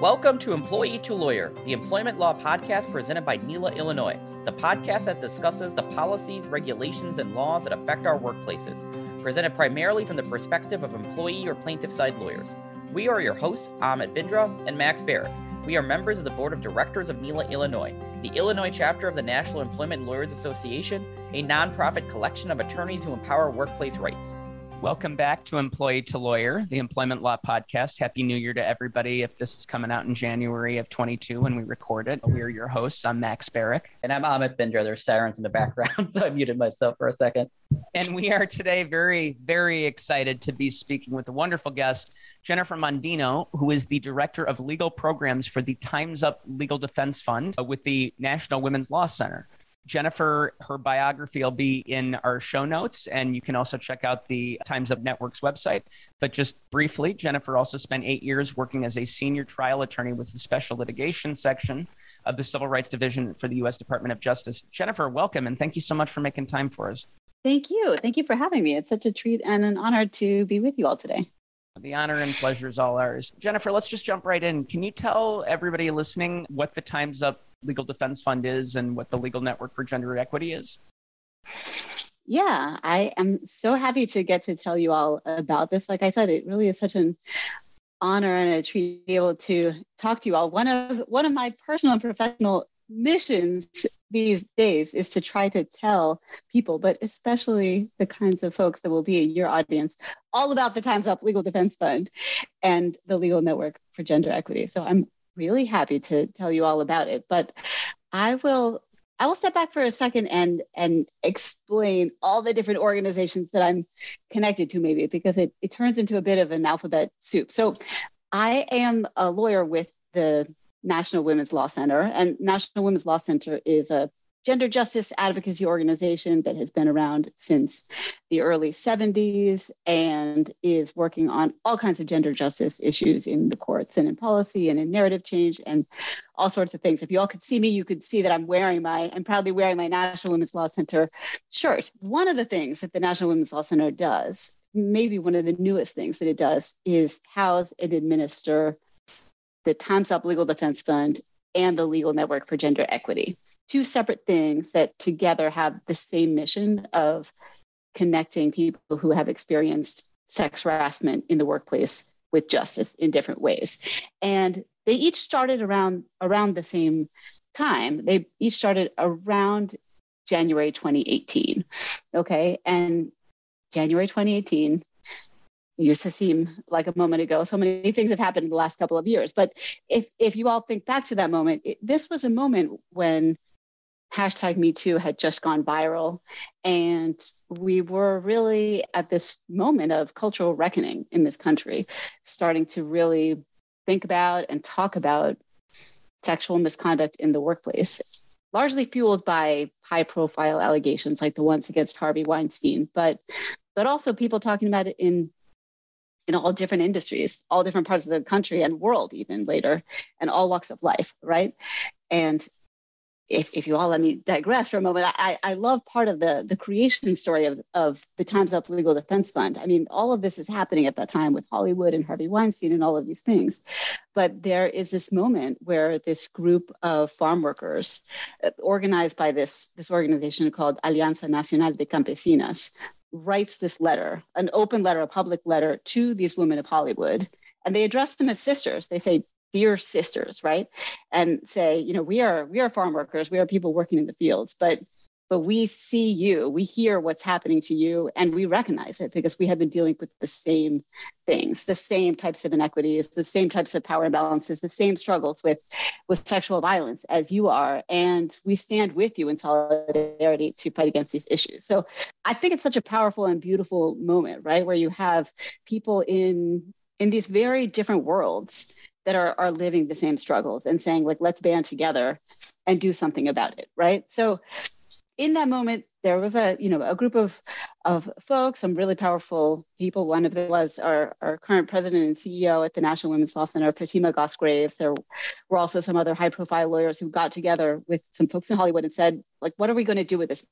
Welcome to Employee to Lawyer, the employment law podcast presented by NELA Illinois, the podcast that discusses the policies, regulations, and laws that affect our workplaces, presented primarily from the perspective of employee or plaintiff side lawyers. We are your hosts, Amit Bindra and Max Barrett. We are members of the board of directors of NELA Illinois, the Illinois chapter of the National Employment Lawyers Association, a nonprofit collection of attorneys who empower workplace rights. Welcome back to Employee to Lawyer, the employment law podcast. Happy New Year to everybody. If this is coming out in January of 22 when we record it, we are your hosts. I'm Max Barrett. And I'm Amit Bindra. There's sirens in the background, so I muted myself for a second. And we are today very, very excited to be speaking with a wonderful guest, Jennifer Mondino, who is the Director of Legal Programs for the Time's Up Legal Defense Fund uh, with the National Women's Law Center. Jennifer, her biography will be in our show notes, and you can also check out the Times Up Network's website. But just briefly, Jennifer also spent eight years working as a senior trial attorney with the Special Litigation Section of the Civil Rights Division for the U.S. Department of Justice. Jennifer, welcome, and thank you so much for making time for us. Thank you. Thank you for having me. It's such a treat and an honor to be with you all today. The honor and pleasure is all ours. Jennifer, let's just jump right in. Can you tell everybody listening what the Time's Up Legal Defense Fund is and what the Legal Network for Gender Equity is? Yeah, I am so happy to get to tell you all about this. Like I said, it really is such an honor and a treat to be able to talk to you all. One of one of my personal and professional missions these days is to try to tell people, but especially the kinds of folks that will be in your audience, all about the Times Up Legal Defense Fund and the Legal Network for Gender Equity. So I'm really happy to tell you all about it. But I will I will step back for a second and and explain all the different organizations that I'm connected to, maybe because it, it turns into a bit of an alphabet soup. So I am a lawyer with the National Women's Law Center, and National Women's Law Center is a gender justice advocacy organization that has been around since the early 70s and is working on all kinds of gender justice issues in the courts and in policy and in narrative change and all sorts of things. If you all could see me, you could see that I'm wearing my, I'm proudly wearing my National Women's Law Center shirt. One of the things that the National Women's Law Center does, maybe one of the newest things that it does, is house and administer the Time's Up Legal Defense Fund and the Legal Network for Gender Equity two separate things that together have the same mission of connecting people who have experienced sex harassment in the workplace with justice in different ways. And they each started around around the same time. They each started around January 2018. Okay. And January 2018 used to seem like a moment ago. So many things have happened in the last couple of years. But if if you all think back to that moment, it, this was a moment when hashtag me too had just gone viral and we were really at this moment of cultural reckoning in this country starting to really think about and talk about sexual misconduct in the workplace largely fueled by high profile allegations like the ones against harvey weinstein but but also people talking about it in in all different industries all different parts of the country and world even later and all walks of life right and if, if you all let me digress for a moment, I, I love part of the, the creation story of, of the Time's Up Legal Defense Fund. I mean, all of this is happening at that time with Hollywood and Harvey Weinstein and all of these things. But there is this moment where this group of farm workers, uh, organized by this, this organization called Alianza Nacional de Campesinas, writes this letter, an open letter, a public letter to these women of Hollywood. And they address them as sisters. They say, dear sisters, right? And say, you know, we are we are farm workers, we are people working in the fields, but but we see you, we hear what's happening to you, and we recognize it because we have been dealing with the same things, the same types of inequities, the same types of power imbalances, the same struggles with, with sexual violence as you are. And we stand with you in solidarity to fight against these issues. So I think it's such a powerful and beautiful moment, right? Where you have people in in these very different worlds that are, are living the same struggles and saying like let's band together and do something about it right so in that moment there was a you know a group of of folks some really powerful people. One of them was our, our current president and ceo at the national women's law center fatima goss-graves there were also some other high profile lawyers who got together with some folks in hollywood and said like what are we going to do with this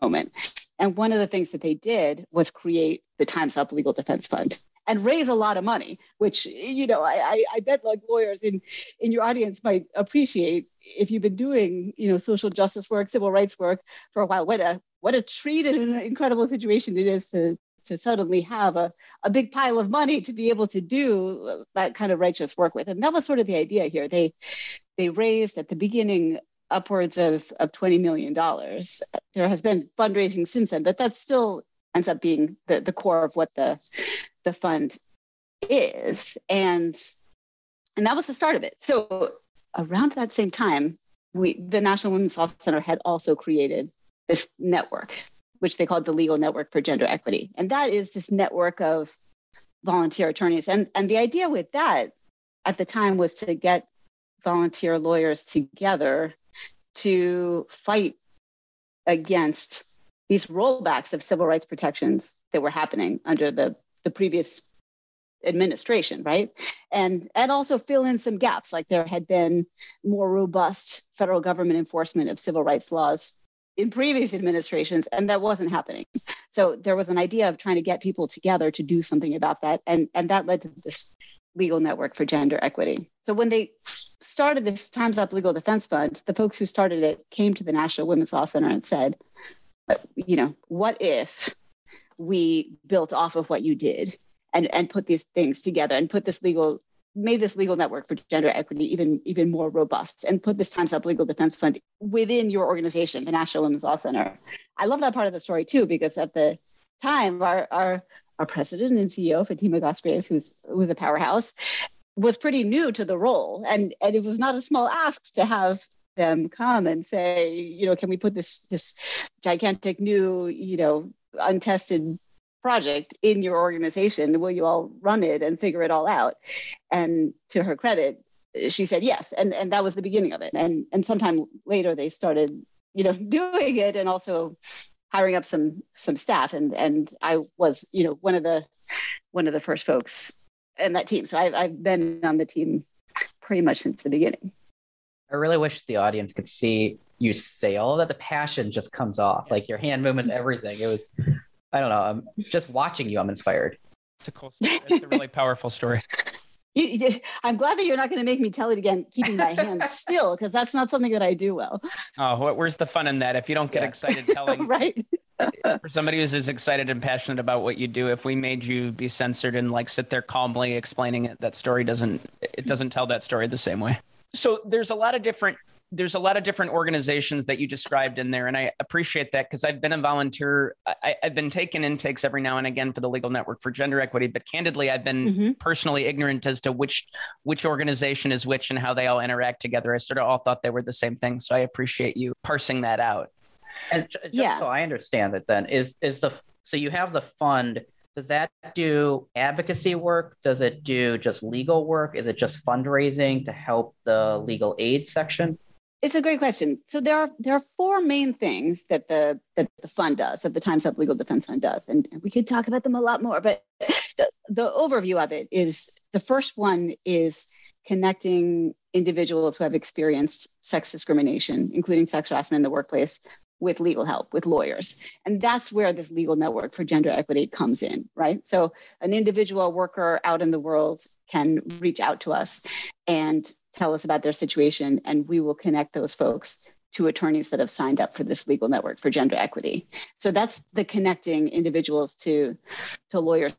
moment And one of the things that they did was create the Time's Up Legal Defense Fund and raise a lot of money, which you know I, I, bet like lawyers in in your audience might appreciate if you've been doing you know social justice work, civil rights work for a while. What a what a treat and an incredible situation it is to to suddenly have a, a big pile of money to be able to do that kind of righteous work with. And that was sort of the idea here. They they raised at the beginning upwards of, of $20 million. There has been fundraising since then, but that still ends up being the, the core of what the, the fund is. And, and that was the start of it. So around that same time, we, the National Women's Law Center had also created this network, which they called the Legal Network for Gender Equity. And that is this network of volunteer attorneys. And, and the idea with that at the time was to get volunteer lawyers together to fight against these rollbacks of civil rights protections that were happening under the, the previous administration, right? And and also fill in some gaps, like there had been more robust federal government enforcement of civil rights laws in previous administrations, and that wasn't happening. So there was an idea of trying to get people together to do something about that, and and that led to this legal network for gender equity. So when they started this Time's Up Legal Defense Fund, the folks who started it came to the National Women's Law Center and said, uh, you know, what if we built off of what you did and, and put these things together and put this legal made this legal network for gender equity even even more robust and put this times up legal defense fund within your organization the national women's law center i love that part of the story too because at the time our our our president and ceo fatima Goss Graves, who's who's a powerhouse was pretty new to the role. And and it was not a small ask to have them come and say you know can we put this this gigantic new you know untested project in your organization? Will you all run it and figure it all out? And to her credit she said yes. And and that was the beginning of it. And and sometime later they started you know doing it and also hiring up some some staff and and i was you know one of the one of the first folks in that team. So I've, I've been on the team pretty much since the beginning. I really wish the audience could see you say all that. The passion just comes off, like your hand movements, everything. It was, I don't know. I'm just watching you. I'm inspired. It's a cool. Story. It's a really powerful story. You, you, I'm glad that you're not going to make me tell it again, keeping my hands still, because that's not something that I do well. Oh, where's the fun in that? If you don't get yeah. excited telling, right? for somebody who's as excited and passionate about what you do, if we made you be censored and like sit there calmly explaining it, that story doesn't it doesn't tell that story the same way. So there's a lot of different there's a lot of different organizations that you described in there, and I appreciate that because I've been a volunteer. I, have been taking intakes every now and again for the Legal Network for Gender Equity, but candidly, I've been mm-hmm. personally ignorant as to which which organization is which and how they all interact together. I sort of all thought they were the same thing, so I appreciate you parsing that out. And just yeah. so I understand it, then is is the so you have the fund. Does that do advocacy work? Does it do just legal work? Is it just fundraising to help the legal aid section? It's a great question. So there are there are four main things that the that the fund does, that the Times Up Legal Defense Fund does, and we could talk about them a lot more. But the, the overview of it is the first one is connecting individuals who have experienced sex discrimination, including sex harassment in the workplace, with legal help, with lawyers. And that's where this legal network for gender equity comes in, right? So an individual worker out in the world can reach out to us and tell us about their situation, and we will connect those folks to attorneys that have signed up for this legal network for gender equity. So that's the connecting individuals to, to lawyers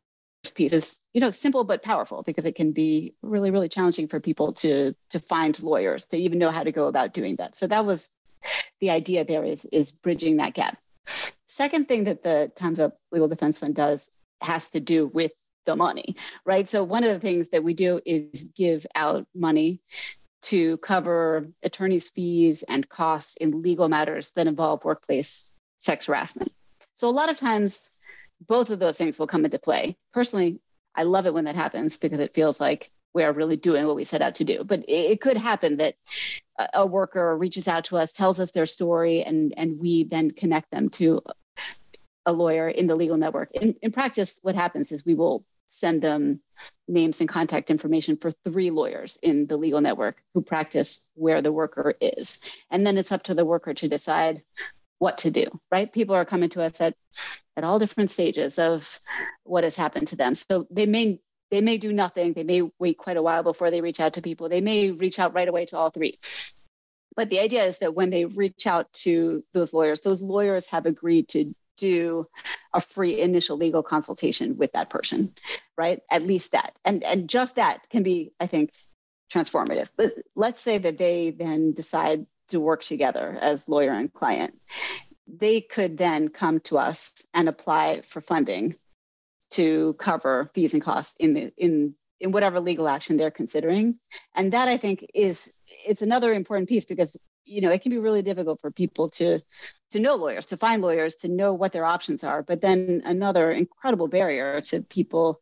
piece is you know simple but powerful because it can be really really challenging for people to to find lawyers to even know how to go about doing that so that was the idea there is is bridging that gap. Second thing that the Times Up Legal Defense Fund does has to do with the money, right? So one of the things that we do is give out money to cover attorneys' fees and costs in legal matters that involve workplace sex harassment. So a lot of times both of those things will come into play. Personally, I love it when that happens because it feels like we are really doing what we set out to do. But it, it could happen that a worker reaches out to us, tells us their story, and and we then connect them to a lawyer in the legal network. In, in practice, what happens is we will send them names and contact information for three lawyers in the legal network who practice where the worker is. And then it's up to the worker to decide what to do, right? People are coming to us at at all different stages of what has happened to them. So they may they may do nothing. They may wait quite a while before they reach out to people. They may reach out right away to all three. But the idea is that when they reach out to those lawyers, those lawyers have agreed to do a free initial legal consultation with that person, right? At least that. And and just that can be, I think, transformative. But let's say that they then decide to work together as lawyer and client. They could then come to us and apply for funding to cover fees and costs in the in in whatever legal action they're considering. And that I think is it's another important piece because you know it can be really difficult for people to to know lawyers to find lawyers to know what their options are. But then another incredible barrier to people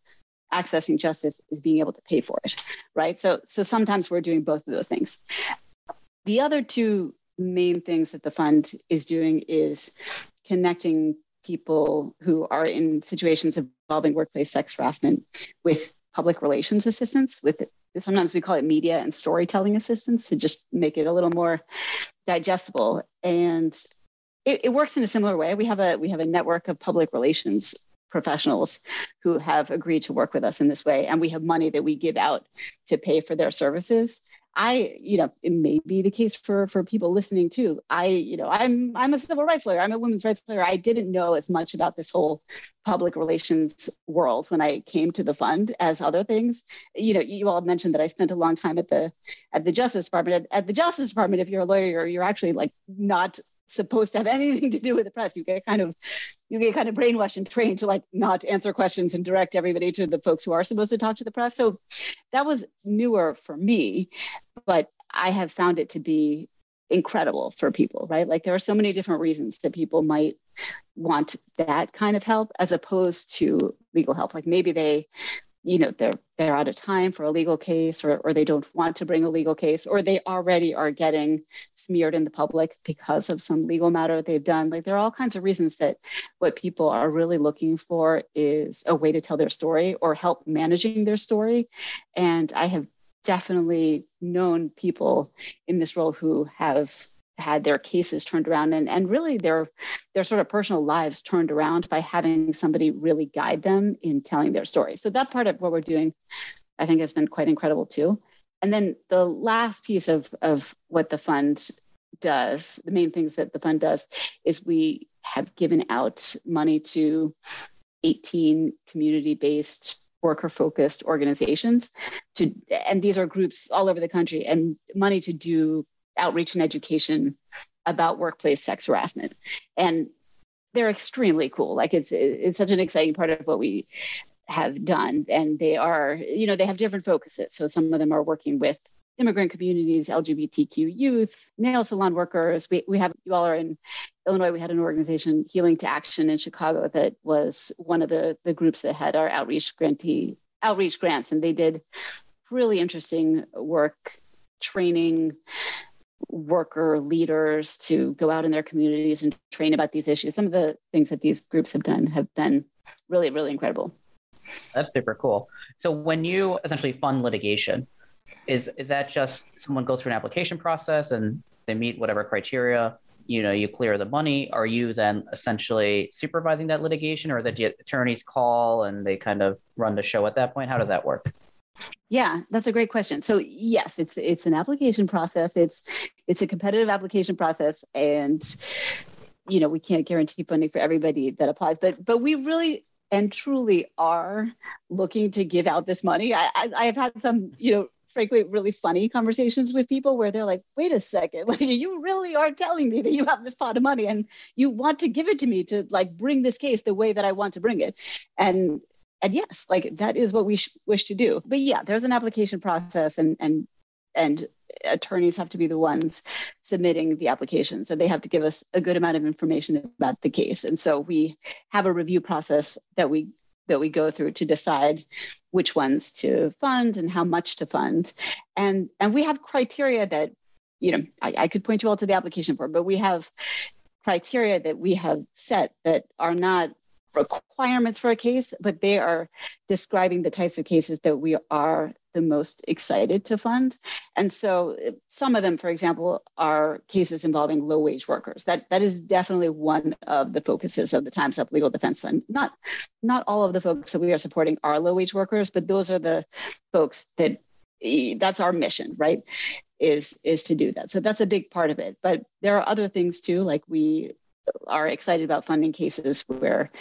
accessing justice is being able to pay for it right? So so sometimes we're doing both of those things. The other two main things that the fund is doing is connecting people who are in situations involving workplace sex harassment with public relations assistance with sometimes we call it media and storytelling assistance to just make it a little more digestible. And it, it works in a similar way. We have a we have a network of public relations professionals who have agreed to work with us in this way. And we have money that we give out to pay for their services I, you know, it may be the case for for people listening too. I, you know, I'm I'm a civil rights lawyer. I'm a women's rights lawyer. I didn't know as much about this whole public relations world when I came to the fund as other things. You know, you all mentioned that I spent a long time at the at the Justice Department. At, at the Justice Department, if you're a lawyer, you're, you're actually like not supposed to have anything to do with the press. You get kind of you get kind of brainwashed and trained to like not answer questions and direct everybody to the folks who are supposed to talk to the press. So that was newer for me, but I have found it to be incredible for people, right? Like there are so many different reasons that people might want that kind of help as opposed to legal help. Like maybe they you know they're they're out of time for a legal case or, or they don't want to bring a legal case or they already are getting smeared in the public because of some legal matter they've done like there are all kinds of reasons that what people are really looking for is a way to tell their story or help managing their story and i have definitely known people in this role who have had their cases turned around and, and really their their sort of personal lives turned around by having somebody really guide them in telling their story. So that part of what we're doing, I think, has been quite incredible too. And then the last piece of of what the fund does, the main things that the fund does, is we have given out money to 18 community-based worker focused organizations to and these are groups all over the country and money to do outreach and education about workplace sex harassment. And they're extremely cool. Like it's it's such an exciting part of what we have done. And they are, you know, they have different focuses. So some of them are working with immigrant communities, LGBTQ youth, nail salon workers. We, we have, you all are in Illinois, we had an organization, Healing to Action in Chicago, that was one of the, the groups that had our outreach grantee, outreach grants. And they did really interesting work training worker leaders to go out in their communities and train about these issues. Some of the things that these groups have done have been really, really incredible. That's super cool. So when you essentially fund litigation, is is that just someone goes through an application process and they meet whatever criteria? You know, you clear the money. Are you then essentially supervising that litigation, or the attorneys call and they kind of run the show at that point? How does that work? Yeah, that's a great question. So yes, it's it's an application process. It's it's a competitive application process, and you know we can't guarantee funding for everybody that applies, but but we really and truly are looking to give out this money. I, I I've had some you know frankly really funny conversations with people where they're like wait a second like you really are telling me that you have this pot of money and you want to give it to me to like bring this case the way that i want to bring it. And and yes like that is what we sh- wish to do. But yeah there's an application process and and and attorneys have to be the ones submitting the application. So they have to give us a good amount of information about the case. And so we have a review process that we that we go through to decide which ones to fund and how much to fund. And and we have criteria that you know I, I could point you all to the application form but we have criteria that we have set that are not requirements for a case, but they are describing the types of cases that we are the most excited to fund. And so some of them, for example, are cases involving low wage workers. That that is definitely one of the focuses of the Times Up Legal Defense Fund. Not not all of the folks that we are supporting are low wage workers, but those are the folks that that's our mission, right? Is is to do that. So that's a big part of it. But there are other things too, like we are excited about funding cases where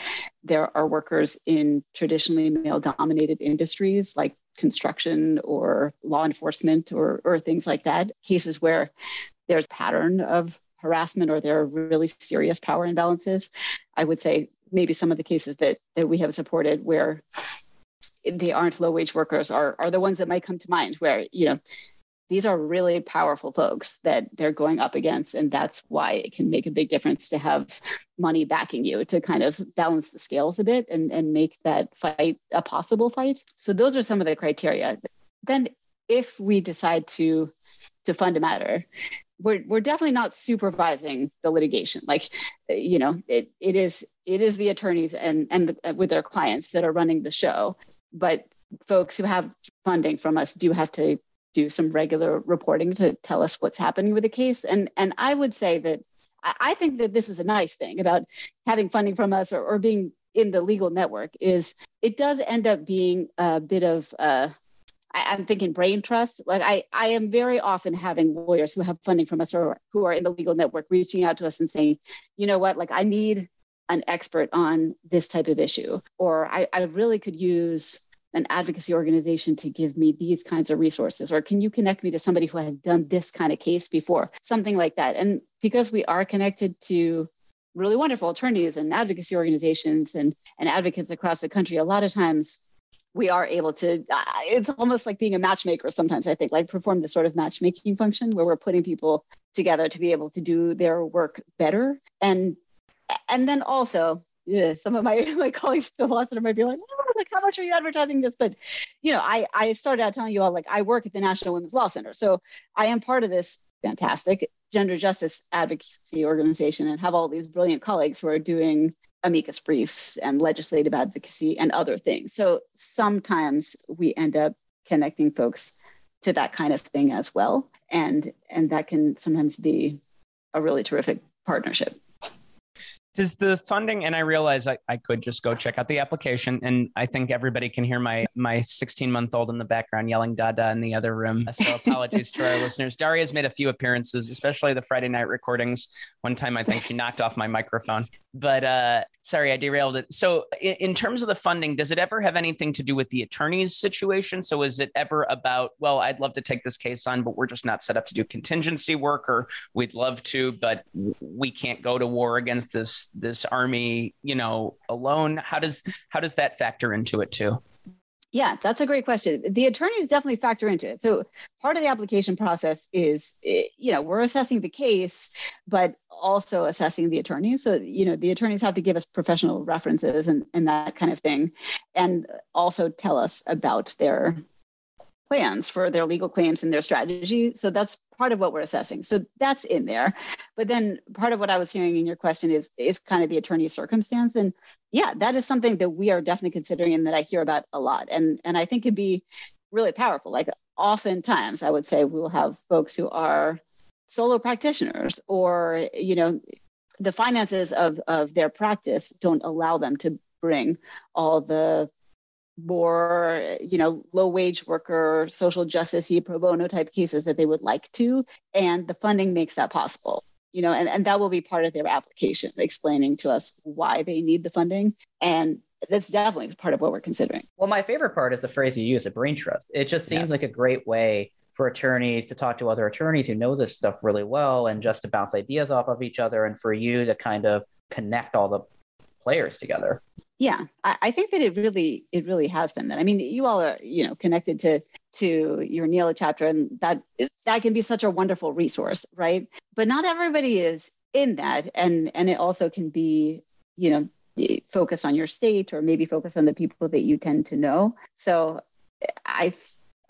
there are workers in traditionally male dominated industries like construction or law enforcement or, or things like that, cases where there's pattern of harassment or there are really serious power imbalances. I would say maybe some of the cases that, that we have supported where they aren't low wage workers are, are the ones that might come to mind where, you know, these are really powerful folks that they're going up against. And that's why it can make a big difference to have money backing you to kind of balance the scales a bit and, and make that fight a possible fight. So those are some of the criteria. Then if we decide to to fund a matter, we're, we're definitely not supervising the litigation. Like, you know, it, it is it is the attorneys and and the, uh, with their clients that are running the show. But folks who have funding from us do have to do some regular reporting to tell us what's happening with the case. And and I would say that I think that this is a nice thing about having funding from us or, or being in the legal network is it does end up being a bit of uh, I, am thinking brain trust. Like I, I am very often having lawyers who have funding from us or who are in the legal network reaching out to us and saying, you know what, like I need an expert on this type of issue, or I, I really could use an advocacy organization to give me these kinds of resources? Or can you connect me to somebody who has done this kind of case before? Something like that. And because we are connected to really wonderful attorneys and advocacy organizations and, and advocates across the country a lot of times we are able to uh, it's almost like being a matchmaker sometimes i think like perform this sort of matchmaking function where we're putting people together to be able to do their work better. And and then also yeah, some of my my colleagues at the law center might be like, oh, like how much are you advertising this? But you know, I I started out telling you all like I work at the National Women's Law Center, so I am part of this fantastic gender justice advocacy organization and have all these brilliant colleagues who are doing amicus briefs and legislative advocacy and other things. So sometimes we end up connecting folks to that kind of thing as well, and and that can sometimes be a really terrific partnership. Does the funding, and I realize I, I could just go check out the application, and I think everybody can hear my my 16 month old in the background yelling "Dada" in the other room. So apologies to our listeners. Daria's made a few appearances, especially the Friday night recordings. One time, I think she knocked off my microphone. But uh, sorry, I derailed it. So, in, in terms of the funding, does it ever have anything to do with the attorney's situation? So, is it ever about, well, I'd love to take this case on, but we're just not set up to do contingency work, or we'd love to, but we can't go to war against this this army, you know, alone? How does how does that factor into it too? Yeah, that's a great question. The attorneys definitely factor into it. So part of the application process is, eh, you know, we're assessing the case, but also assessing the attorneys. So, you know, the attorneys have to give us professional references and, and that kind of thing, and also tell us about their plans for their legal claims and their strategy. So that's part of what we're assessing. So that's in there. But then part of what I was hearing in your question is is kind of the attorney's circumstance. And yeah, that is something that we are definitely considering and that I hear about a lot. And and I think it'd be really powerful. Like oftentimes I would say we will have folks who are solo practitioners or, you know, the finances of, of their practice don't allow them to bring all the more you know low wage worker social justice pro bono type cases that they would like to and the funding makes that possible you know and, and that will be part of their application explaining to us why they need the funding and that's definitely part of what we're considering. Well my favorite part is the phrase you use a brain trust. It just seems yeah. like a great way for attorneys to talk to other attorneys who know this stuff really well and just to bounce ideas off of each other and for you to kind of connect all the players together yeah I, I, think that it really it really has been that. I mean you all are you know connected to to your NELA chapter and that that can be such a wonderful resource right? But not everybody is in that and and it also can be you know focus on your state or maybe focus on the people that you tend to know. So i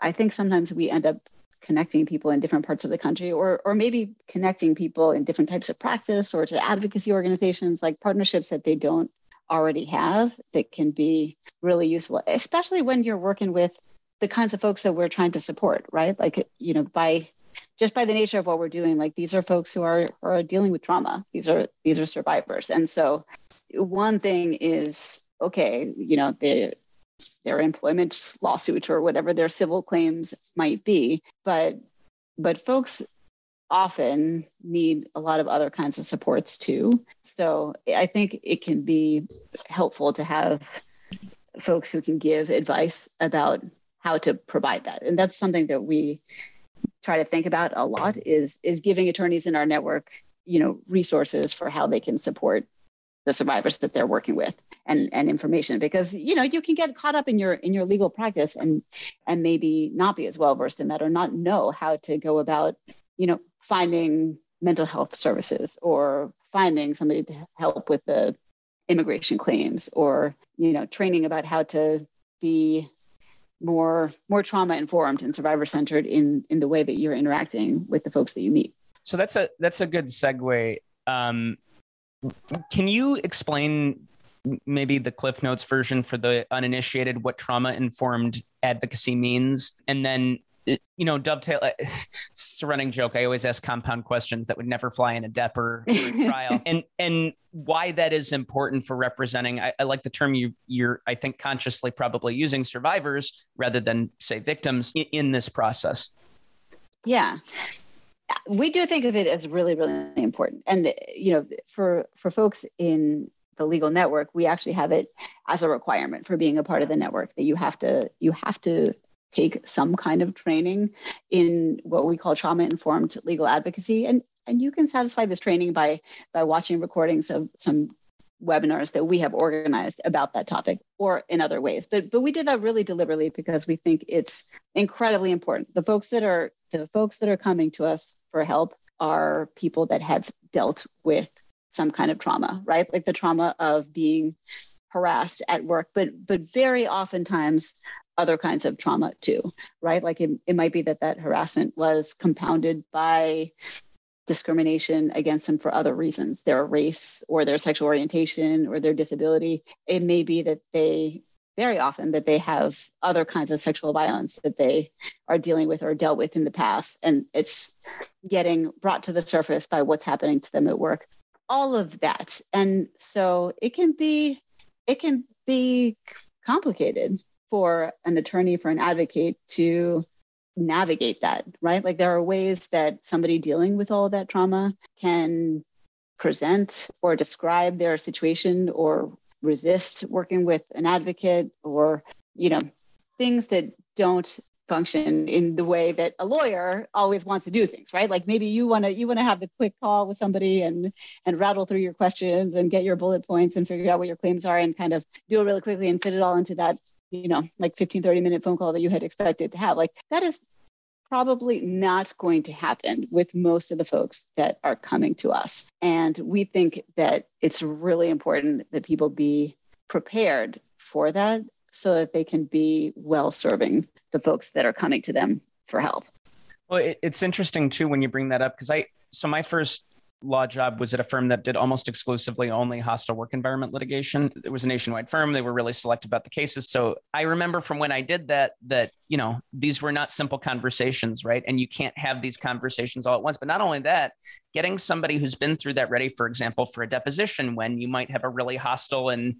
i think sometimes we end up connecting people in different parts of the country or or maybe connecting people in different types of practice or to advocacy organizations like partnerships that they don't already have that can be really useful, especially when you're working with the kinds of folks that we're trying to support, right? Like, you know, by just by the nature of what we're doing, like these are folks who are are dealing with trauma. These are these are survivors. And so one thing is, okay, you know, they their employment lawsuit or whatever their civil claims might be. But but folks often need a lot of other kinds of supports too. So I think it can be helpful to have folks who can give advice about how to provide that. And that's something that we try to think about a lot is is giving attorneys in our network, you know, resources for how they can support the survivors that they're working with and and information because you know you can get caught up in your in your legal practice and and maybe not be as well versed in that or not know how to go about you know finding mental health services or finding somebody to help with the immigration claims or you know training about how to be more more trauma informed and survivor centered in in the way that you're interacting with the folks that you meet. So that's a that's a good segue. Um, can you explain maybe the cliff notes version for the uninitiated what trauma informed advocacy means? And then you know, dovetail. Uh, it's a running joke. I always ask compound questions that would never fly in a DEP or, or trial, and and why that is important for representing. I, I like the term you you're I think consciously probably using survivors rather than say victims in, in this process. Yeah, we do think of it as really really important, and you know, for for folks in the legal network, we actually have it as a requirement for being a part of the network that you have to you have to take some kind of training in what we call trauma informed legal advocacy. And and you can satisfy this training by by watching recordings of some webinars that we have organized about that topic or in other ways. But but we did that really deliberately because we think it's incredibly important. The folks that are the folks that are coming to us for help are people that have dealt with some kind of trauma right? Like the trauma of being harassed at work. But but very oftentimes other kinds of trauma too, right? Like it, it might be that that harassment was compounded by discrimination against them for other reasons, their race or their sexual orientation or their disability. It may be that they very often that they have other kinds of sexual violence that they are dealing with or dealt with in the past and it's getting brought to the surface by what's happening to them at work all of that and so it can be it can be complicated for an attorney, for an advocate to navigate that, right? Like there are ways that somebody dealing with all that trauma can present or describe their situation or resist working with an advocate or, you know, things that don't function in the way that a lawyer always wants to do things right like maybe you want to you want to have the quick call with somebody and and rattle through your questions and get your bullet points and figure out what your claims are and kind of do it really quickly and fit it all into that you know, like 15, 30 minute phone call that you had expected to have. Like that is probably not going to happen with most of the folks that are coming to us. And we think that it's really important that people be prepared for that so that they can be well serving the folks that are coming to them for help. Well, it's interesting too when you bring that up because I, so my first law job was at a firm that did almost exclusively only hostile work environment litigation. It was a nationwide firm. They were really select about the cases. So I remember from when I did that, that, you know, these were not simple conversations, right? And you can't have these conversations all at once. But not only that, getting somebody who's been through that ready, for example, for a deposition when you might have a really hostile and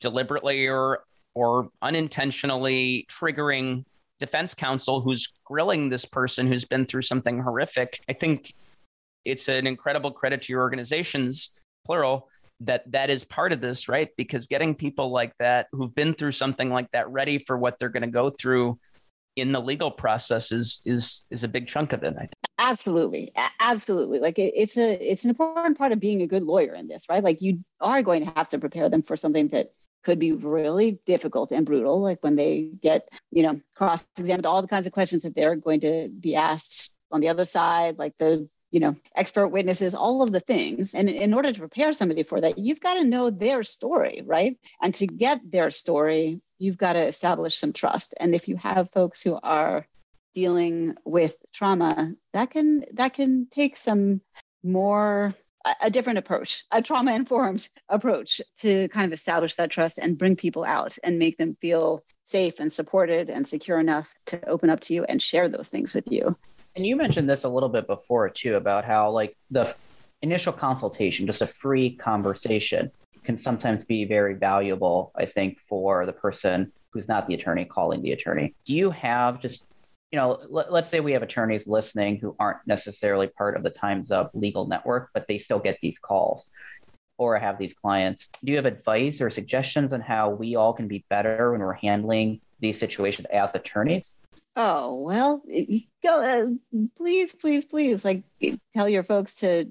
deliberately or or unintentionally triggering defense counsel who's grilling this person who's been through something horrific. I think it's an incredible credit to your organizations, plural, that that is part of this, right? Because getting people like that who've been through something like that ready for what they're going to go through in the legal process is is is a big chunk of it. I think. Absolutely, absolutely. Like it, it's a it's an important part of being a good lawyer in this, right? Like you are going to have to prepare them for something that could be really difficult and brutal, like when they get you know cross examined, all the kinds of questions that they're going to be asked on the other side, like the you know, expert witnesses, all of the things. And in order to prepare somebody for that, you've got to know their story, right? And to get their story, you've got to establish some trust. And if you have folks who are dealing with trauma, that can that can take some more a different approach, a trauma informed approach to kind of establish that trust and bring people out and make them feel safe and supported and secure enough to open up to you and share those things with you. And you mentioned this a little bit before too about how like the initial consultation, just a free conversation, can sometimes be very valuable, I think, for the person who's not the attorney calling the attorney. Do you have just you know, let, us say we have attorneys listening who aren't necessarily part of the Times Up legal network, but they still get these calls or have these clients. Do you have advice or suggestions on how we all can be better when we're handling these situations as attorneys? Oh, well, go, uh, please, please, please, like tell your folks to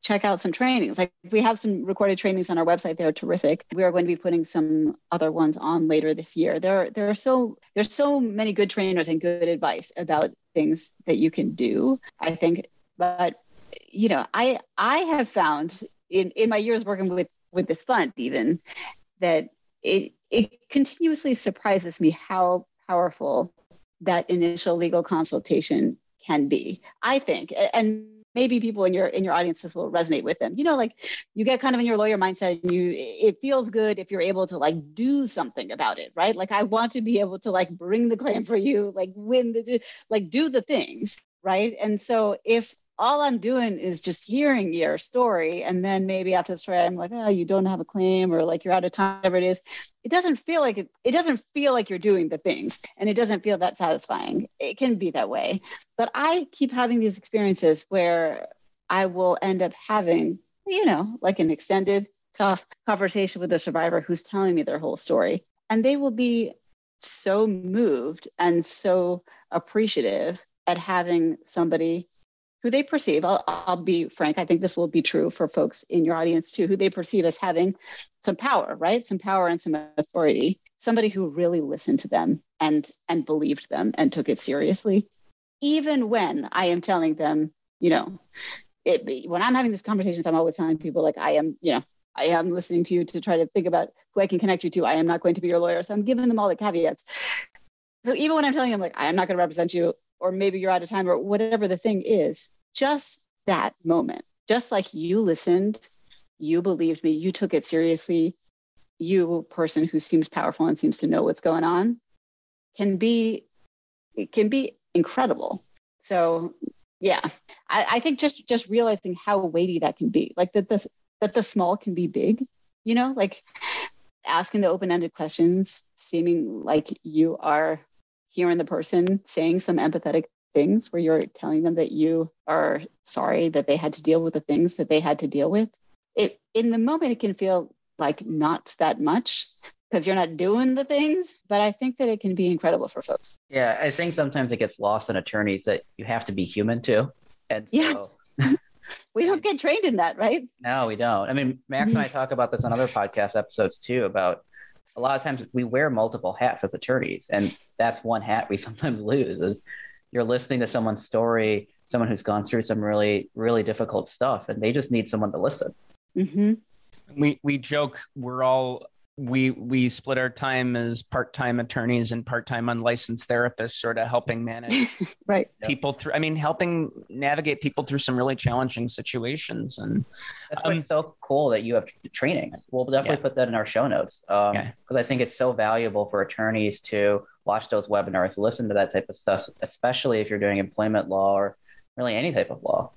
check out some trainings. Like we have some recorded trainings on our website. They're terrific. We are going to be putting some other ones on later this year. There, there are so there's so many good trainers and good advice about things that you can do. I think, but you know, I I have found in in my years working with with this fund even that it it continuously surprises me how powerful that initial legal consultation can be. I think, and maybe people in your in your audiences will resonate with them. You know like you get kind of in your lawyer mindset and you it feels good if you're able to like do something about it right? Like i want to be able to like bring the claim for you like win the like do the things right? And so if all I'm doing is just hearing your story. And then maybe after the story, I'm like, oh, you don't have a claim or like you're out of time, whatever it is. It doesn't feel like it, it doesn't feel like you're doing the things and it doesn't feel that satisfying. It can be that way. But I keep having these experiences where I will end up having, you know, like an extended, tough conversation with a survivor who's telling me their whole story. And they will be so moved and so appreciative at having somebody who they perceive, I'll, I'll, be frank, I think this will be true for folks in your audience too, who they perceive as having some power, right? Some power and some authority. Somebody who really listened to them and and believed them and took it seriously, even when I am telling them, you know, it, when I'm having these conversations, I'm always telling people like I am, you know, I am listening to you to try to think about who I can connect you to. I am not going to be your lawyer, so I'm giving them all the caveats. So even when I'm telling them like I am not going to represent you, or maybe you're out of time, or whatever the thing is, just that moment, just like you listened, you believed me, you took it seriously, you person who seems powerful and seems to know what's going on can be it can be incredible. So yeah, I, I think just just realizing how weighty that can be, like that this that the small can be big, you know, like asking the open-ended questions, seeming like you are hearing the person saying some empathetic things where you're telling them that you are sorry that they had to deal with the things that they had to deal with. It in the moment it can feel like not that much because you're not doing the things but i think that it can be incredible for folks. Yeah i think sometimes it gets lost in attorneys that you have to be human too and so yeah. we don't get trained in that right? No we don't. I mean max and i talk about this on other podcast episodes too about a lot of times we wear multiple hats as attorneys and that's one hat we sometimes lose is you're listening to someone's story, someone who's gone through some really, really difficult stuff, and they just need someone to listen. Mm-hmm. We we joke we're all we we split our time as part-time attorneys and part-time unlicensed therapists sort of helping manage right people through i mean helping navigate people through some really challenging situations and that's why um, it's so cool that you have training we'll definitely yeah. put that in our show notes because um, yeah. i think it's so valuable for attorneys to watch those webinars listen to that type of stuff especially if you're doing employment law or really any type of law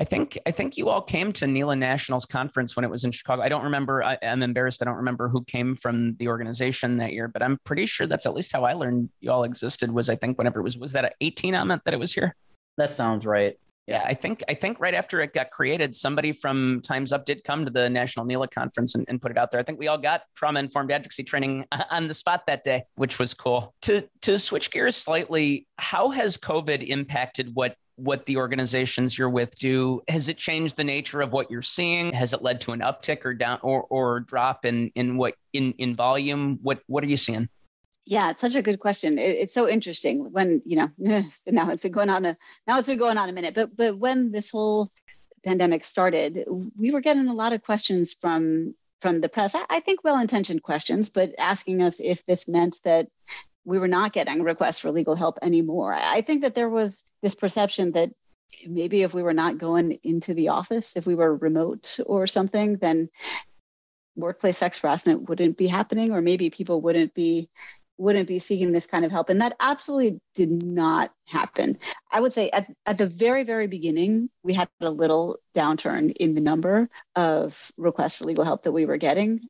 I think I think you all came to NELA Nationals conference when it was in Chicago. I don't remember. I, am embarrassed. I don't remember who came from the organization that year, but I'm pretty sure that's at least how I learned you all existed. Was I think whenever it was was that an 18 element that it was here? That sounds right. Yeah, I think I think right after it got created, somebody from Times Up did come to the National NELA conference and, and put it out there. I think we all got trauma informed advocacy training on the spot that day, which was cool. To to switch gears slightly, how has COVID impacted what what the organizations you're with do. Has it changed the nature of what you're seeing? Has it led to an uptick or down or or drop in in what in in volume? What what are you seeing? Yeah it's such a good question. It, it's so interesting when you know now it's been going on a now it's been going on a minute. But but when this whole pandemic started we were getting a lot of questions from from the press. I, I think well-intentioned questions but asking us if this meant that we were not getting requests for legal help anymore. I think that there was this perception that maybe if we were not going into the office, if we were remote or something, then workplace sex harassment wouldn't be happening, or maybe people wouldn't be wouldn't be seeking this kind of help. And that absolutely did not happen. I would say at, at the very, very beginning, we had a little downturn in the number of requests for legal help that we were getting.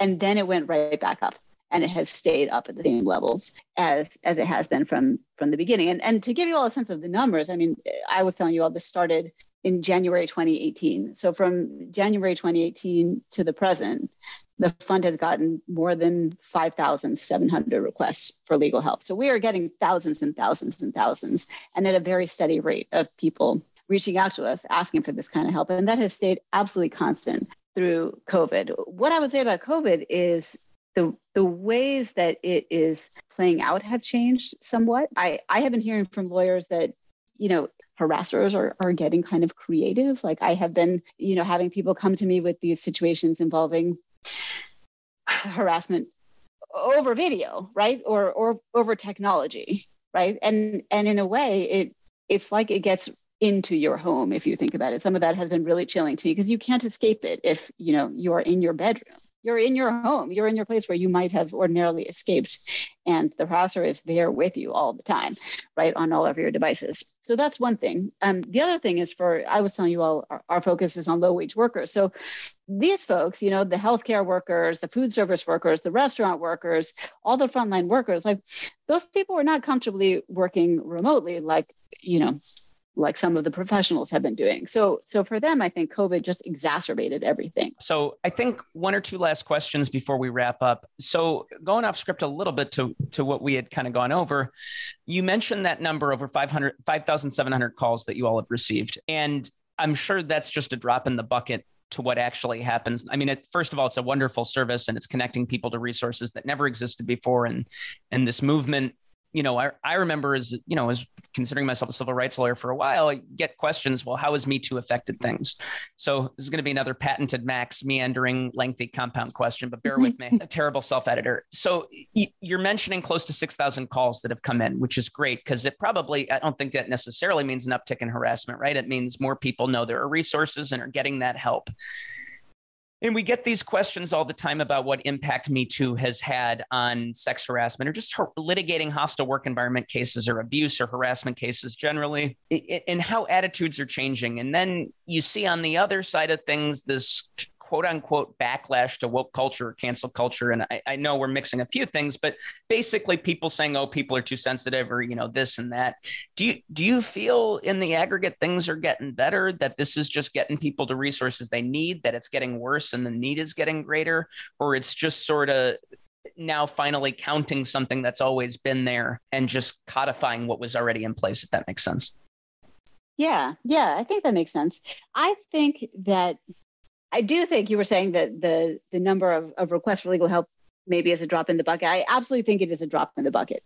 And then it went right back up and it has stayed up at the same levels as as it has been from from the beginning. And and to give you all a sense of the numbers, I mean, I was telling you all this started in January 2018. So from January 2018 to the present, the fund has gotten more than 5,700 requests for legal help. So we are getting thousands and thousands and thousands, and at a very steady rate of people reaching out to us asking for this kind of help. And that has stayed absolutely constant through COVID. What I would say about COVID is the the ways that it is playing out have changed somewhat. I, I have been hearing from lawyers that, you know, harassers are, are getting kind of creative. Like I have been, you know, having people come to me with these situations involving harassment over video, right? Or or over technology, right? And and in a way, it it's like it gets into your home if you think about it. Some of that has been really chilling to me because you can't escape it if you know you're in your bedroom you're in your home. You're in your place where you might have ordinarily escaped and the browser is there with you all the time right on all of your devices. So that's one thing. Um, the other thing is for i was telling you all our, our focus is on low wage workers. So these folks you know the healthcare workers the food service workers the restaurant workers all the frontline workers like those people are not comfortably working remotely like you know like some of the professionals have been doing. So so for them I think COVID just exacerbated everything. So I think one or two last questions before we wrap up. So going off script a little bit to to what we had kind of gone over, you mentioned that number over 500 5700 calls that you all have received and I'm sure that's just a drop in the bucket to what actually happens. I mean, it, first of all, it's a wonderful service and it's connecting people to resources that never existed before. And and this movement you know, I, I remember as, you know, as considering myself a civil rights lawyer for a while, I get questions, well, how has Me Too affected things? So this is going to be another patented max meandering, lengthy compound question, but bear with me, a terrible self-editor. So you're mentioning close to 6,000 calls that have come in, which is great because it probably, I don't think that necessarily means an uptick in harassment, right? It means more people know there are resources and are getting that help. And we get these questions all the time about what impact Me Too has had on sex harassment or just litigating hostile work environment cases or abuse or harassment cases generally, and how attitudes are changing. And then you see on the other side of things this quote unquote backlash to woke culture or cancel culture. And I, I, know we're mixing a few things, but basically people saying, oh, people are too sensitive or, you know, this and that. Do you do you feel in the aggregate things are getting better, that this is just getting people the resources they need, that it's getting worse and the need is getting greater, or it's just sort of now finally counting something that's always been there and just codifying what was already in place, if that makes sense? Yeah, yeah, I think that makes sense. I think that I do think you were saying that the the number of, of requests for legal help maybe is a drop in the bucket. I absolutely think it is a drop in the bucket,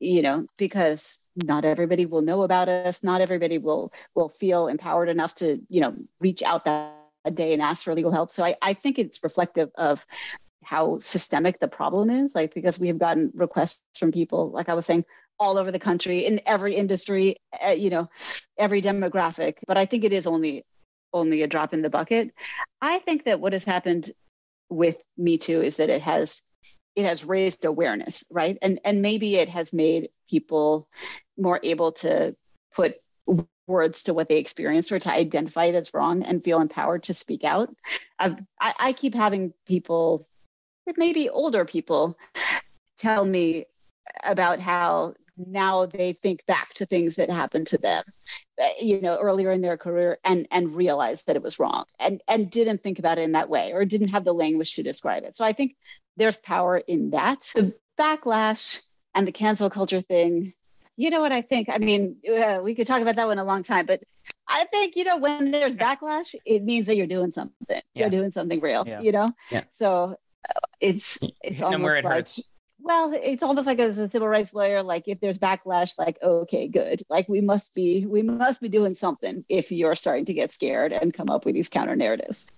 you know, because not everybody will know about us. Not everybody will will feel empowered enough to, you know, reach out that day and ask for legal help. So I, I think it's reflective of how systemic the problem is. Like because we have gotten requests from people, like I was saying, all over the country in every industry, uh, you know, every demographic. But I think it is only only a drop in the bucket. I think that what has happened with Me Too is that it has it has raised awareness, right? And and maybe it has made people more able to put words to what they experienced or to identify it as wrong and feel empowered to speak out. I, I keep having people, maybe older people, tell me about how now they think back to things that happened to them uh, you know earlier in their career and and realized that it was wrong and and didn't think about it in that way or didn't have the language to describe it. So i think there's power in that. The backlash and the cancel culture thing you know what i think? I mean uh, we could talk about that one a long time but i think you know when there's backlash it means that you're doing something. Yeah. you're doing something real yeah. you know? Yeah. so uh, it's it's almost where it like, hurts well it's almost like as a civil rights lawyer like if there's backlash like okay good. Like we must be we must be doing something if you're starting to get scared and come up with these counter narratives.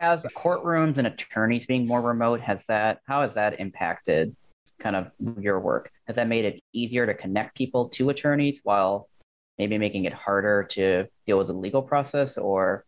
As courtrooms and attorneys being more remote has that how has that impacted kind of your work? Has that made it easier to connect people to attorneys while maybe making it harder to deal with the legal process or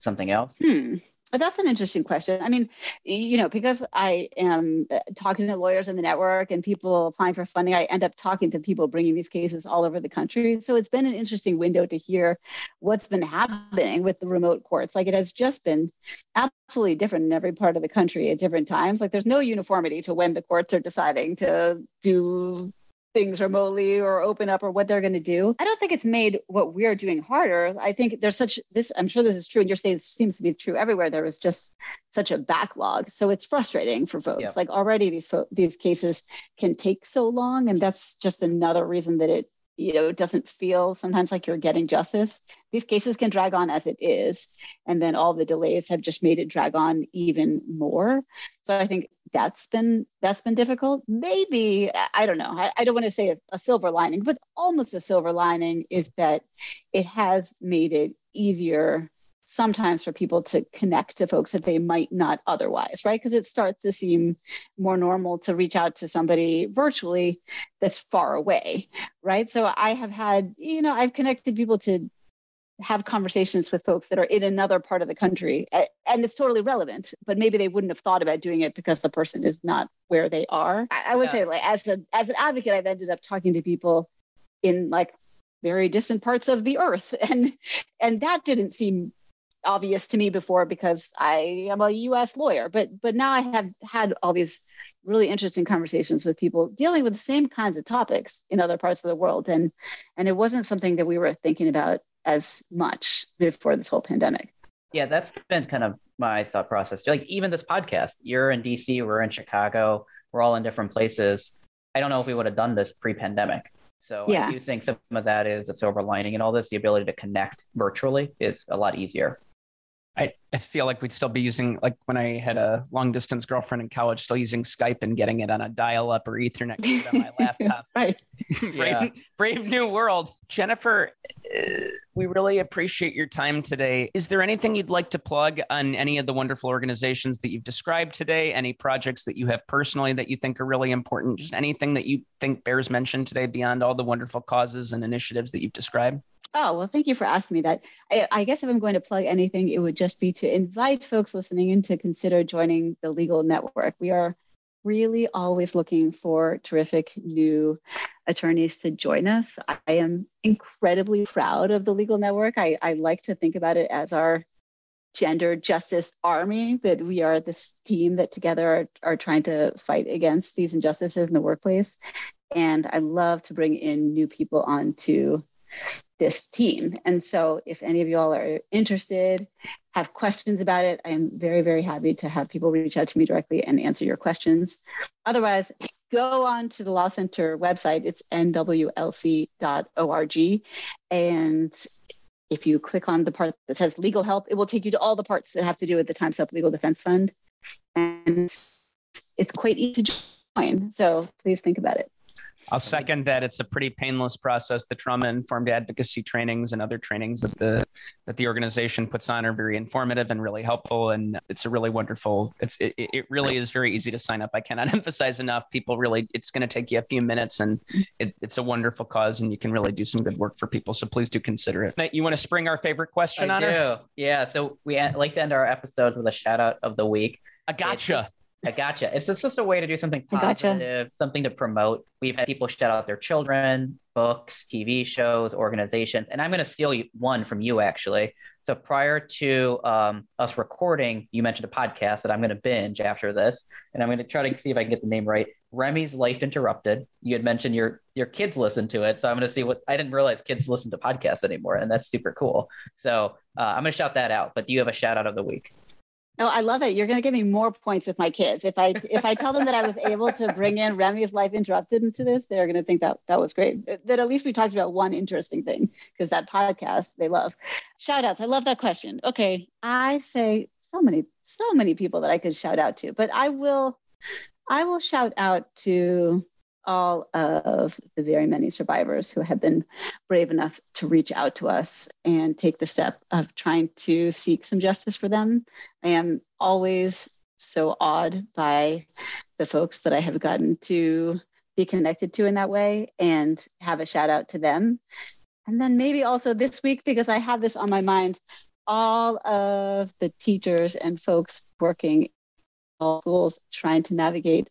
something else? Hmm. That's an interesting question. I mean, you know, because I am uh, talking to lawyers in the network and people applying for funding, I end up talking to people bringing these cases all over the country. So it's been an interesting window to hear what's been happening with the remote courts. Like it has just been absolutely different in every part of the country at different times. Like there's no uniformity to when the courts are deciding to do things remotely or open up or what they're going to do. I don't think it's made what we're doing harder. I think there's such this, I'm sure this is true in your state, it seems to be true everywhere. There was just such a backlog. So it's frustrating for folks. Yeah. Like already these fo- these cases can take so long. And that's just another reason that it you know it doesn't feel sometimes like you're getting justice these cases can drag on as it is and then all the delays have just made it drag on even more so i think that's been that's been difficult maybe i don't know i, I don't want to say a, a silver lining but almost a silver lining is that it has made it easier sometimes for people to connect to folks that they might not otherwise, right? Because it starts to seem more normal to reach out to somebody virtually that's far away, right? So I have had, you know, I've connected people to have conversations with folks that are in another part of the country and it's totally relevant but maybe they wouldn't have thought about doing it because the person is not where they are i, I would yeah. say like as a as an advocate i've ended up talking to people in like very distant parts of the earth and and that didn't seem obvious to me before because I am a US lawyer, but but now I have had all these really interesting conversations with people dealing with the same kinds of topics in other parts of the world and and it wasn't something that we were thinking about as much before this whole pandemic. Yeah, that's been kind of my thought process. Like even this podcast, you're in DC, we're in Chicago, we're all in different places. I don't know if we would have done this pre-pandemic. So yeah. I do think some of that is a silver lining and all this. The ability to connect virtually is a lot easier. I, I feel like we'd still be using like when I had a long distance girlfriend in college, still using Skype and getting it on a dial up or Ethernet on my laptop. right. brave, yeah. brave new world. Jennifer, uh, we really appreciate your time today. Is there anything you'd like to plug on any of the wonderful organizations that you've described today? Any projects that you have personally that you think are really important? Just anything that you think bears mention today beyond all the wonderful causes and initiatives that you've described? Oh, well, thank you for asking me that. I, I, guess if I'm going to plug anything, it would just be to invite folks listening in to consider joining the legal network. We are really always looking for terrific new attorneys to join us. I am incredibly proud of the legal network. I, I like to think about it as our gender justice army, that we are this team that together are, are trying to fight against these injustices in the workplace. And I love to bring in new people onto this team. And so, if any of you all are interested, have questions about it, I'm very, very happy to have people reach out to me directly and answer your questions. Otherwise, go on to the Law Center website. It's nwlc.org. And if you click on the part that says legal help, it will take you to all the parts that have to do with the Time's Up Legal Defense Fund. And it's quite easy to join. So please think about it. I'll second that. It's a pretty painless process. The trauma informed advocacy trainings and other trainings that the that the organization puts on are very informative and really helpful. And it's a really wonderful. It's it, it really is very easy to sign up. I cannot emphasize enough. People really, it's going to take you a few minutes, and it, it's a wonderful cause, and you can really do some good work for people. So please do consider it. You want to spring our favorite question I on do. her? Yeah. So we like to end our episodes with a shout out of the week. I gotcha. I gotcha. It's just a way to do something positive, gotcha. something to promote. We've had people shout out their children, books, TV shows, organizations, and I'm going to steal one from you actually. So prior to um, us recording, you mentioned a podcast that I'm going to binge after this, and I'm going to try to see if I can get the name right. Remy's Life Interrupted. You had mentioned your your kids listen to it, so I'm going to see what I didn't realize kids listen to podcasts anymore, and that's super cool. So uh, I'm going to shout that out. But do you have a shout out of the week? Oh, I love it. You're going to give me more points with my kids. If I if I tell them that I was able to bring in Remy's life interrupted into this, they're going to think that that was great. That at least we talked about one interesting thing because that podcast they love. Shout outs. I love that question. Okay, I say so many so many people that I could shout out to, but I will I will shout out to all of the very many survivors who have been brave enough to reach out to us and take the step of trying to seek some justice for them. I am always so awed by the folks that I have gotten to be connected to in that way and have a shout out to them. And then maybe also this week, because I have this on my mind, all of the teachers and folks working all schools trying to navigate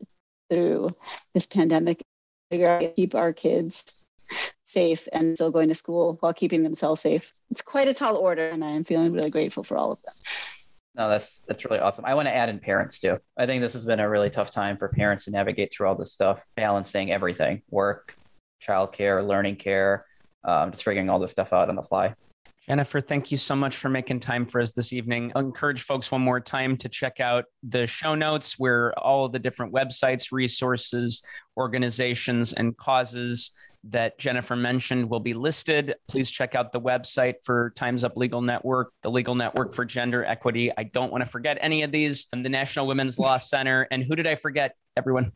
through this pandemic, figure out to keep our kids safe and still going to school while keeping themselves safe. It's quite a tall order, and I am feeling really grateful for all of them. No, that's that's really awesome. I want to add in parents too. I think this has been a really tough time for parents to navigate through all this stuff, balancing everything: work, childcare, learning care, um, just figuring all this stuff out on the fly. Jennifer, thank you so much for making time for us this evening. I'll encourage folks one more time to check out the show notes where all of the different websites, resources, organizations, and causes that Jennifer mentioned will be listed. Please check out the website for Time's Up Legal Network, the Legal Network for Gender Equity. I don't want to forget any of these. And the National Women's Law Center. And who did I forget? Everyone.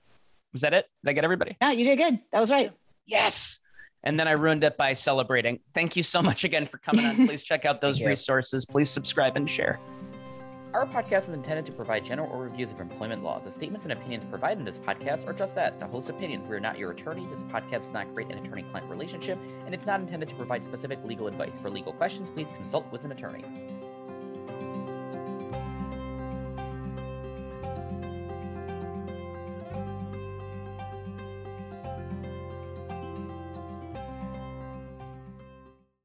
Was that it? Did I get everybody? No, you did good. That was right. Yes. And then I ruined it by celebrating. Thank you so much again for coming on. Please check out those resources. Please subscribe and share. Our podcast is intended to provide general overviews of employment laws. The statements and opinions provided in this podcast are just that, the host opinions. We are not your attorneys. This podcast does not create an attorney-client relationship, and it's not intended to provide specific legal advice. For legal questions, please consult with an attorney.